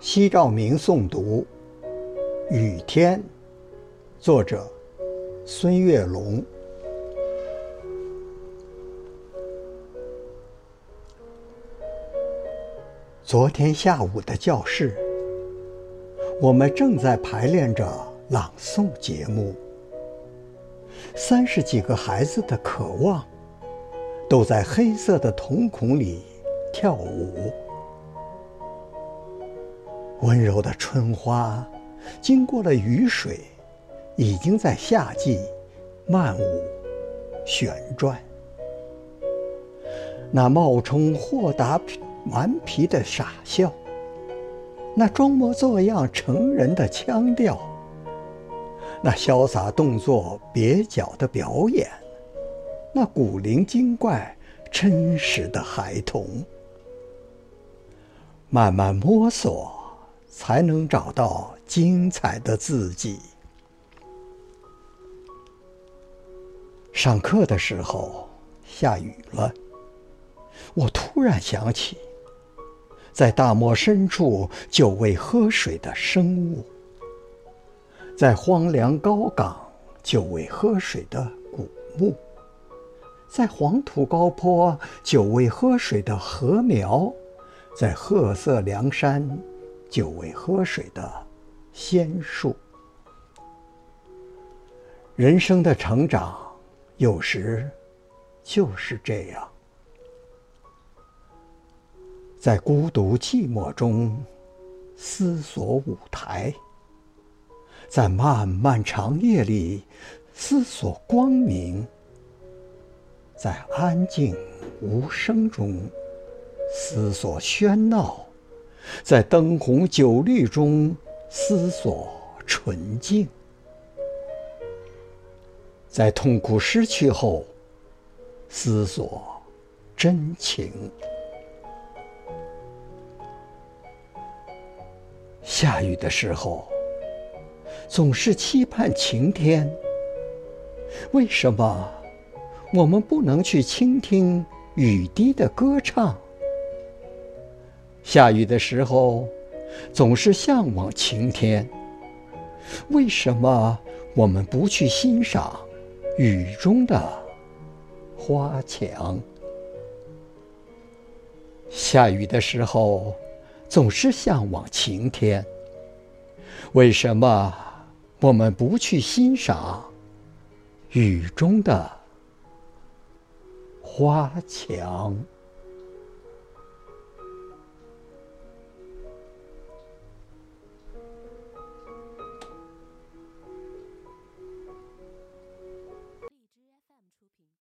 西照明诵读《雨天》，作者孙月龙。昨天下午的教室，我们正在排练着朗诵节目。三十几个孩子的渴望，都在黑色的瞳孔里跳舞。温柔的春花，经过了雨水，已经在夏季漫舞、旋转。那冒充豁达顽皮的傻笑，那装模作样成人的腔调，那潇洒动作蹩脚的表演，那古灵精怪真实的孩童，慢慢摸索。才能找到精彩的自己。上课的时候下雨了，我突然想起，在大漠深处久未喝水的生物，在荒凉高岗久未喝水的古木，在黄土高坡久未喝水的禾苗，在褐色梁山。久未喝水的仙树，人生的成长有时就是这样，在孤独寂寞中思索舞台，在漫漫长夜里思索光明，在安静无声中思索喧闹。在灯红酒绿中思索纯净，在痛苦失去后思索真情。下雨的时候，总是期盼晴天。为什么我们不能去倾听雨滴的歌唱？下雨的时候，总是向往晴天。为什么我们不去欣赏雨中的花墙？下雨的时候，总是向往晴天。为什么我们不去欣赏雨中的花墙？